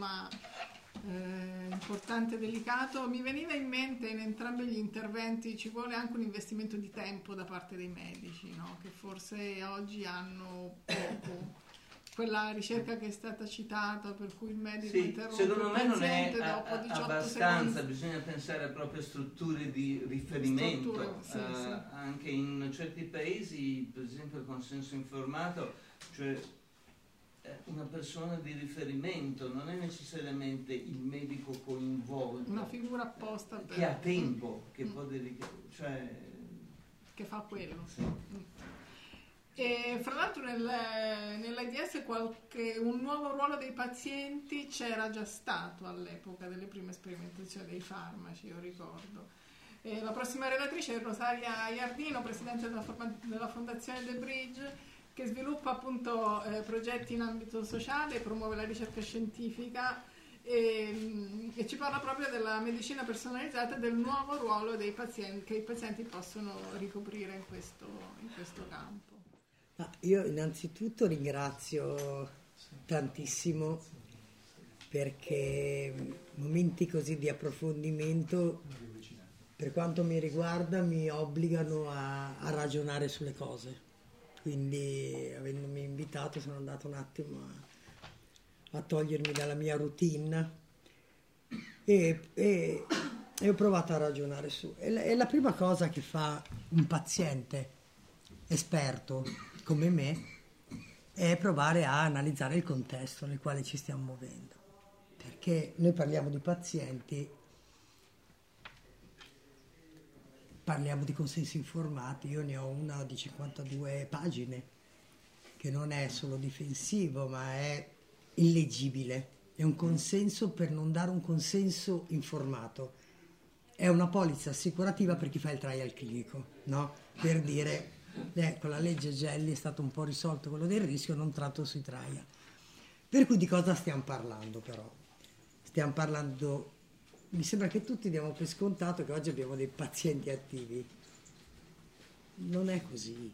tema eh, importante e delicato. Mi veniva in mente in entrambi gli interventi ci vuole anche un investimento di tempo da parte dei medici, no? che forse oggi hanno poco quella ricerca che è stata citata per cui il medico sì, interrompe secondo me non è dopo 18 abbastanza secondi. bisogna pensare proprio a strutture di riferimento Strutture, sì, uh, sì. anche in certi paesi per esempio il consenso informato cioè eh, una persona di riferimento non è necessariamente il medico coinvolto una figura apposta per... che ha tempo che Mm. può dedicare cioè che fa quello. sì. E fra l'altro nel, nell'AIDS qualche, un nuovo ruolo dei pazienti c'era già stato all'epoca delle prime sperimentazioni dei farmaci, io ricordo. E la prossima relatrice è Rosaria Iardino, presidente della, della Fondazione The Bridge, che sviluppa appunto eh, progetti in ambito sociale, promuove la ricerca scientifica e, e ci parla proprio della medicina personalizzata e del nuovo ruolo pazienti, che i pazienti possono ricoprire in questo, in questo campo. Ma io innanzitutto ringrazio tantissimo perché momenti così di approfondimento, per quanto mi riguarda, mi obbligano a, a ragionare sulle cose. Quindi, avendomi invitato, sono andato un attimo a, a togliermi dalla mia routine e, e- e ho provato a ragionare su. E la- e la prima cosa che fa un paziente esperto come me è provare a analizzare il contesto nel quale ci stiamo muovendo. Perché noi parliamo di pazienti, parliamo di consensi informati, io ne ho una di 52 pagine, che non è solo difensivo, ma è illeggibile. È un consenso per non dare un consenso informato. È una polizza assicurativa per chi fa il trial clinico, no? Per dire, eh, con la legge Gelli è stato un po' risolto quello del rischio, non tratto sui trial. Per cui di cosa stiamo parlando però? Stiamo parlando, mi sembra che tutti diamo per scontato che oggi abbiamo dei pazienti attivi. Non è così.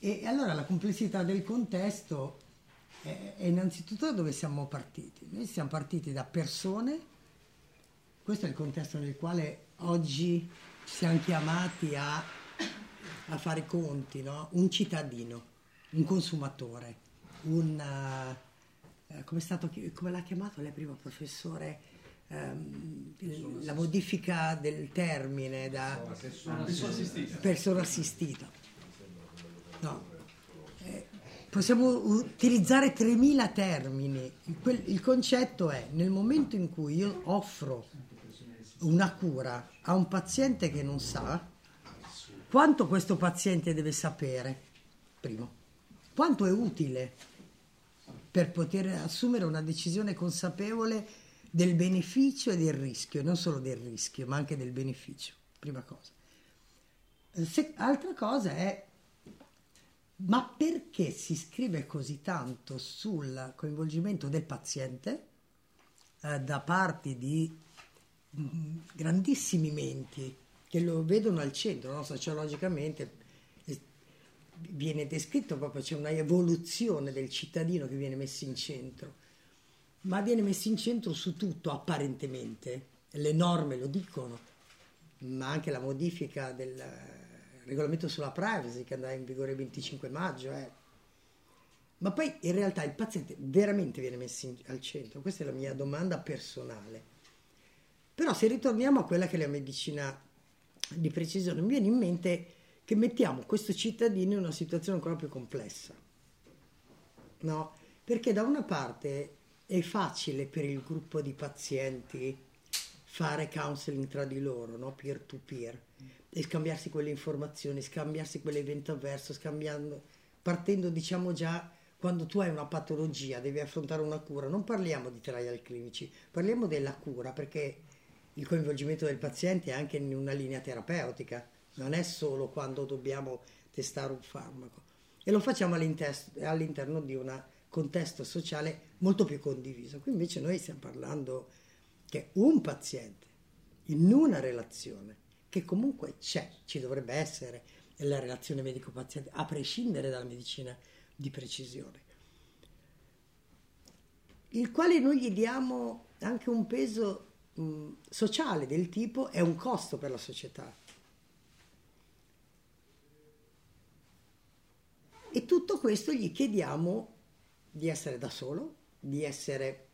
E allora la complessità del contesto è, innanzitutto da dove siamo partiti. Noi siamo partiti da persone, questo è il contesto nel quale oggi siamo chiamati a, a fare i conti, no? un cittadino, un consumatore, un... eh, come, è stato, come l'ha chiamato lei prima, professore? Ehm, la modifica del termine da Persona assistita. persona assistita. No. Eh, possiamo utilizzare 3.000 termini. Il concetto è nel momento in cui io offro una cura a un paziente che non sa, quanto questo paziente deve sapere, primo, quanto è utile per poter assumere una decisione consapevole del beneficio e del rischio, non solo del rischio, ma anche del beneficio, prima cosa. Se- altra cosa è, ma perché si scrive così tanto sul coinvolgimento del paziente eh, da parte di mm, grandissimi menti che lo vedono al centro, no? sociologicamente eh, viene descritto proprio, c'è una evoluzione del cittadino che viene messo in centro, ma viene messo in centro su tutto apparentemente, le norme lo dicono, ma anche la modifica del regolamento sulla privacy che andrà in vigore il 25 maggio. eh. Ma poi in realtà il paziente veramente viene messo in- al centro, questa è la mia domanda personale. Però se ritorniamo a quella che è la medicina di precisione, mi viene in mente che mettiamo questo cittadino in una situazione ancora più complessa. No? Perché da una parte è facile per il gruppo di pazienti fare counseling tra di loro, no? peer to peer, e scambiarsi quelle informazioni, scambiarsi quell'evento avverso, scambiando, partendo diciamo già quando tu hai una patologia, devi affrontare una cura, non parliamo di trial clinici, parliamo della cura perché il coinvolgimento del paziente è anche in una linea terapeutica, non è solo quando dobbiamo testare un farmaco. E lo facciamo all'inter- all'interno di un contesto sociale molto più condiviso. Qui invece noi stiamo parlando che un paziente in una relazione che comunque c'è, ci dovrebbe essere la relazione medico-paziente, a prescindere dalla medicina di precisione. il quale noi gli diamo anche un peso mh, sociale del tipo è un costo per la società. E tutto questo gli chiediamo di essere da solo, di essere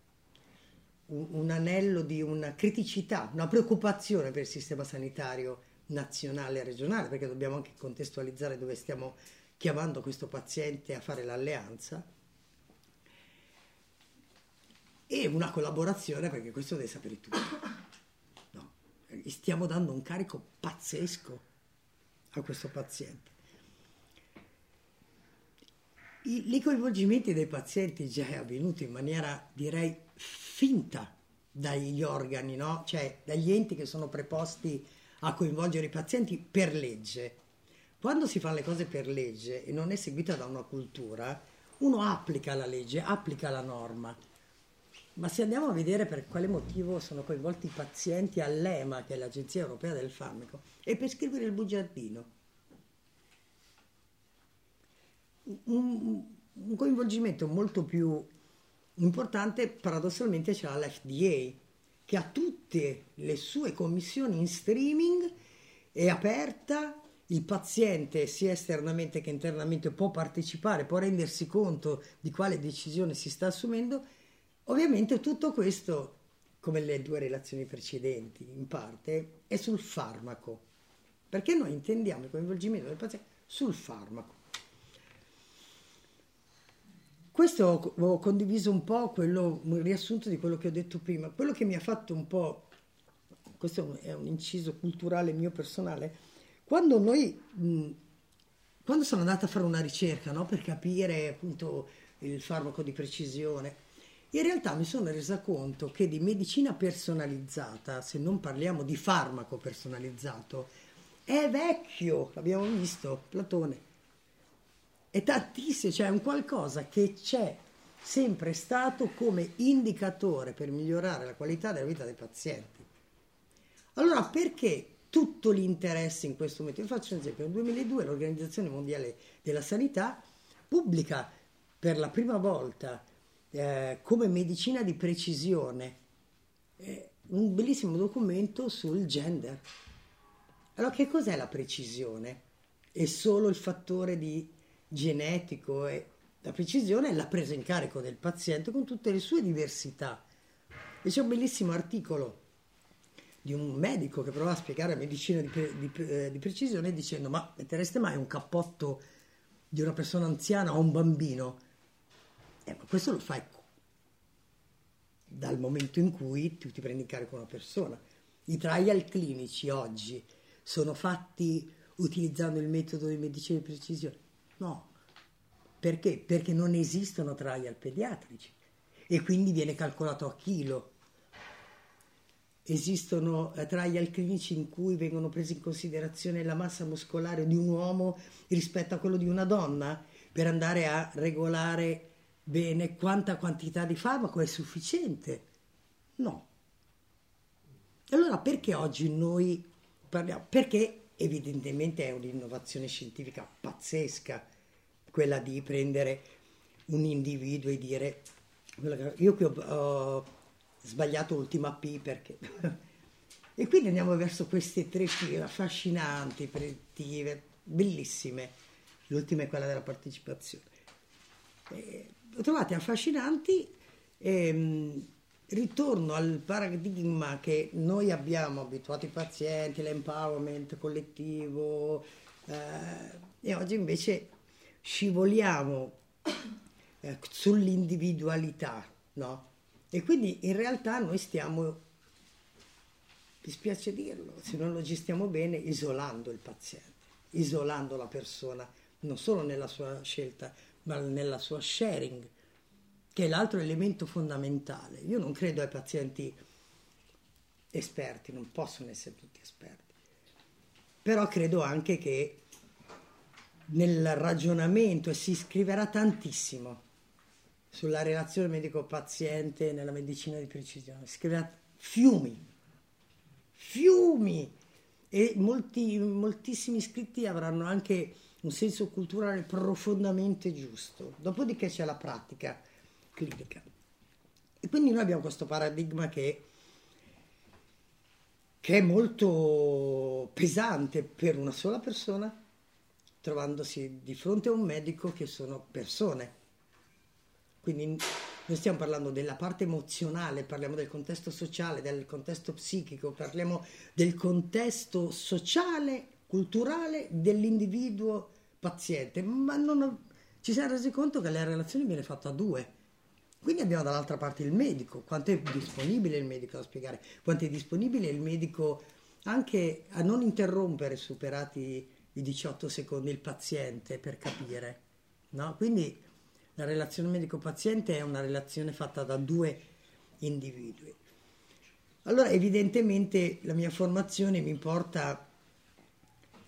un, un anello di una criticità, una preoccupazione per il sistema sanitario nazionale e regionale, perché dobbiamo anche contestualizzare dove stiamo chiamando questo paziente a fare l'alleanza e una collaborazione perché questo deve sapere tutto. No, gli stiamo dando un carico pazzesco a questo paziente. I, coinvolgimenti dei pazienti già è avvenuto in maniera, direi, finta dagli organi, no? cioè dagli enti che sono preposti a coinvolgere i pazienti per legge. Quando si fanno le cose per legge e non è seguita da una cultura, uno applica la legge, applica la norma. Ma se andiamo a vedere per quale motivo sono coinvolti i pazienti all'EMA, che è l'Agenzia Europea del Farmaco, è per scrivere il bugiardino. Un, un coinvolgimento molto più importante paradossalmente c'è l'FDA, che ha tutte le sue commissioni in streaming, è aperta, il paziente sia esternamente che internamente può partecipare, può rendersi conto di quale decisione si sta assumendo. Ovviamente tutto questo, come le due relazioni precedenti in parte, è sul farmaco, perché noi intendiamo il coinvolgimento del paziente sul farmaco. Questo ho condiviso un po' quello, un riassunto di quello che ho detto prima. Quello che mi ha fatto un po', questo è un inciso culturale mio personale, quando noi, mh, quando sono andata a fare una ricerca no, per capire appunto il farmaco di precisione, in realtà mi sono resa conto che di medicina personalizzata, se non parliamo di farmaco personalizzato, è vecchio, l'abbiamo visto, Platone è tantissimo, cioè è un qualcosa che c'è sempre stato come indicatore per migliorare la qualità della vita dei pazienti. Allora perché tutto l'interesse in questo momento? Vi faccio un esempio, nel 2002 l'Organizzazione Mondiale della Sanità pubblica per la prima volta eh, come medicina di precisione eh, un bellissimo documento sul gender. Allora che cos'è la precisione? È solo il fattore di genetico e la precisione è la presa in carico del paziente con tutte le sue diversità. E c'è un bellissimo articolo di un medico che prova a spiegare la medicina di, di, eh, di precisione dicendo ma mettereste mai un cappotto di una persona anziana o un bambino? Eh, ma questo lo fai dal momento in cui tu ti prendi in carico una persona. I trial clinici oggi sono fatti utilizzando il metodo di medicina di precisione? No. Perché? Perché non esistono trial pediatrici e quindi viene calcolato a chilo. Esistono eh, trial clinici in cui vengono prese in considerazione la massa muscolare di un uomo rispetto a quello di una donna per andare a regolare bene quanta quantità di farmaco è sufficiente. No. Allora perché oggi noi parliamo? Perché evidentemente è un'innovazione scientifica pazzesca quella di prendere un individuo e dire io qui ho, ho sbagliato l'ultima P perché e quindi andiamo verso queste tre P affascinanti, predittive, bellissime. L'ultima è quella della partecipazione. E, lo trovate affascinanti ehm, ritorno al paradigma che noi abbiamo abituato i pazienti, l'empowerment collettivo, eh, e oggi invece scivoliamo eh, sull'individualità, no? E quindi in realtà noi stiamo, mi spiace dirlo, se non lo gestiamo bene, isolando il paziente, isolando la persona, non solo nella sua scelta, ma nella sua sharing che è l'altro elemento fondamentale. Io non credo ai pazienti esperti, non possono essere tutti esperti, però credo anche che nel ragionamento e si scriverà tantissimo sulla relazione medico-paziente nella medicina di precisione, si scriverà fiumi, fiumi e molti, moltissimi iscritti avranno anche un senso culturale profondamente giusto. Dopodiché c'è la pratica clinica. Quindi noi abbiamo questo paradigma che, che è molto pesante per una sola persona, trovandosi di fronte a un medico che sono persone. Quindi noi stiamo parlando della parte emozionale, parliamo del contesto sociale, del contesto psichico, parliamo del contesto sociale, culturale dell'individuo paziente, ma non, ci siamo resi conto che la relazione viene fatta a due. Quindi abbiamo dall'altra parte il medico, quanto è disponibile il medico a spiegare, quanto è disponibile il medico anche a non interrompere superati i 18 secondi il paziente per capire. No? Quindi la relazione medico-paziente è una relazione fatta da due individui. Allora evidentemente la mia formazione mi porta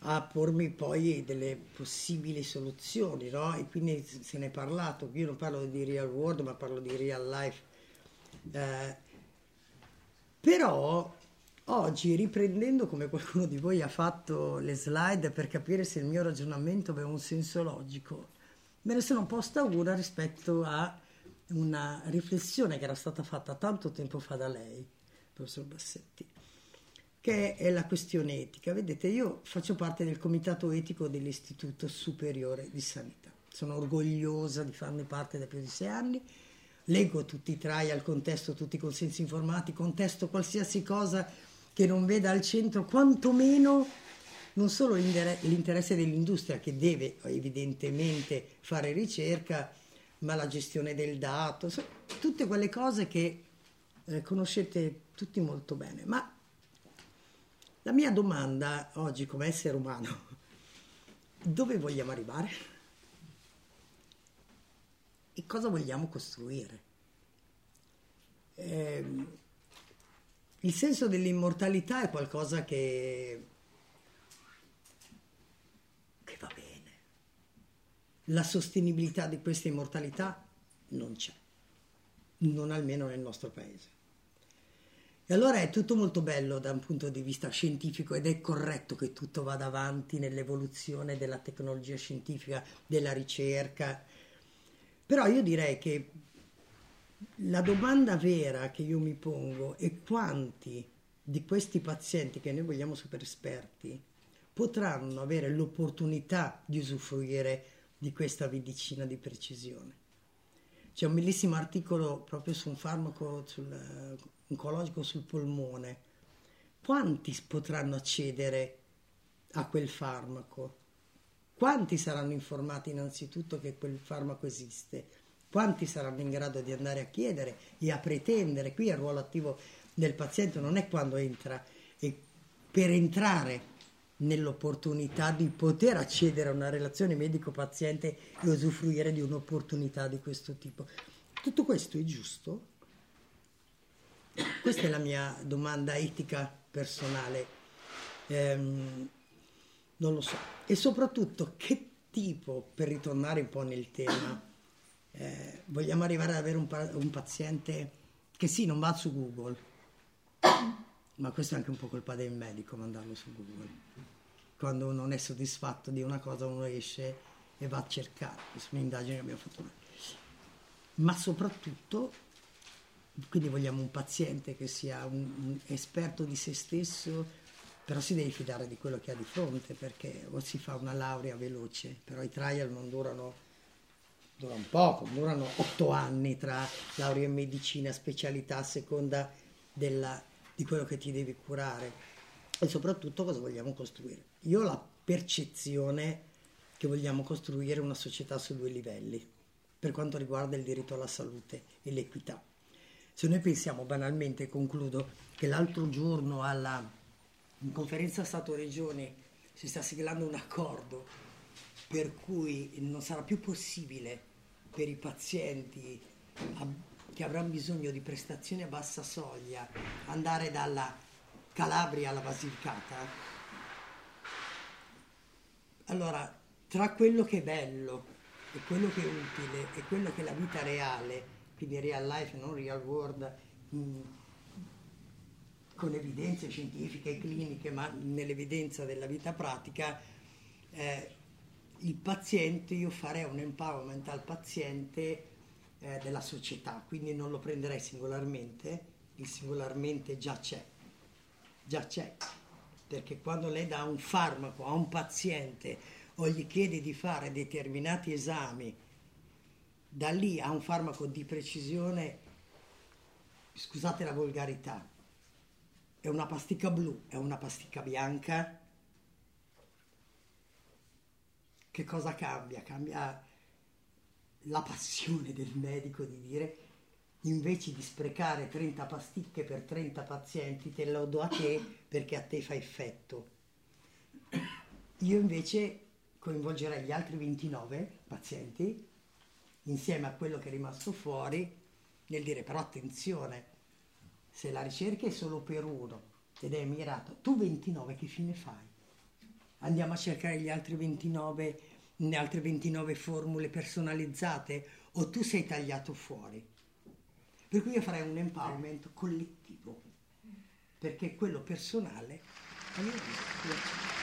a pormi poi delle possibili soluzioni, no? E quindi se ne è parlato, io non parlo di real world ma parlo di real life. Eh, però oggi riprendendo come qualcuno di voi ha fatto le slide per capire se il mio ragionamento aveva un senso logico, me ne sono posta una rispetto a una riflessione che era stata fatta tanto tempo fa da lei, professor Bassetti, che è la questione etica. Vedete, io faccio parte del comitato etico dell'Istituto Superiore di Sanità. Sono orgogliosa di farne parte da più di sei anni. Leggo tutti i trial, contesto tutti i consensi informati, contesto qualsiasi cosa che non veda al centro quantomeno non solo l'interesse dell'industria che deve evidentemente fare ricerca, ma la gestione del dato, tutte quelle cose che eh, conoscete tutti molto bene. Ma la mia domanda oggi come essere umano, dove vogliamo arrivare? E cosa vogliamo costruire? Eh, il senso dell'immortalità è qualcosa che La sostenibilità di questa immortalità non c'è, non almeno nel nostro paese. E allora è tutto molto bello da un punto di vista scientifico ed è corretto che tutto vada avanti nell'evoluzione della tecnologia scientifica, della ricerca. Però io direi che la domanda vera che io mi pongo è quanti di questi pazienti che noi vogliamo super esperti potranno avere l'opportunità di usufruire di questa medicina di precisione. C'è un bellissimo articolo proprio su un farmaco sul, oncologico sul polmone. Quanti potranno accedere a quel farmaco? Quanti saranno informati innanzitutto che quel farmaco esiste? Quanti saranno in grado di andare a chiedere e a pretendere? Qui il ruolo attivo del paziente non è quando entra, è per entrare nell'opportunità di poter accedere a una relazione medico-paziente e usufruire di un'opportunità di questo tipo. Tutto questo è giusto? Questa è la mia domanda etica personale. Ehm, non lo so. E soprattutto che tipo, per ritornare un po' nel tema, eh, vogliamo arrivare ad avere un, un paziente che sì, non va su Google, ma questo è anche un po' colpa del medico mandarlo su Google. Quando non è soddisfatto di una cosa uno esce e va a cercare. Questa è che abbiamo fatto noi. Ma soprattutto, quindi vogliamo un paziente che sia un, un esperto di se stesso, però si deve fidare di quello che ha di fronte perché o si fa una laurea veloce, però i trial non durano durano poco, durano otto anni tra laurea in medicina, specialità a seconda della di quello che ti devi curare e soprattutto cosa vogliamo costruire. Io ho la percezione che vogliamo costruire una società su due livelli per quanto riguarda il diritto alla salute e l'equità. Se noi pensiamo banalmente, concludo, che l'altro giorno alla conferenza Stato-Regione si sta siglando un accordo per cui non sarà più possibile per i pazienti che avranno bisogno di prestazioni a bassa soglia, andare dalla Calabria alla Basilicata, allora tra quello che è bello e quello che è utile e quello che è la vita reale, quindi real life, non real world, mh, mm, con evidenze scientifiche e cliniche, ma nell'evidenza della vita pratica, eh, il paziente, io farei un empowerment al paziente eh, della società, quindi non lo prenderei singolarmente, il singolarmente già c'è, già c'è, perché quando lei dà un farmaco a un paziente o gli chiede di fare determinati esami, da lì a un farmaco di precisione, scusate la volgarità, è una pasticca blu, è una pasticca bianca, che cosa cambia? Cambia la passione del medico di dire invece di sprecare 30 pasticche per 30 pazienti te lo do a te perché a te fa effetto. Io invece coinvolgerei gli altri 29 pazienti insieme a quello che è rimasto fuori nel dire però attenzione, se la ricerca è solo per uno ed è mirato, tu 29 che fine fai? Andiamo a cercare gli altri 29 le altre 29 formule personalizzate o tu sei tagliato fuori. Per cui io farei un empowerment collettivo, perché quello personale a mio avviso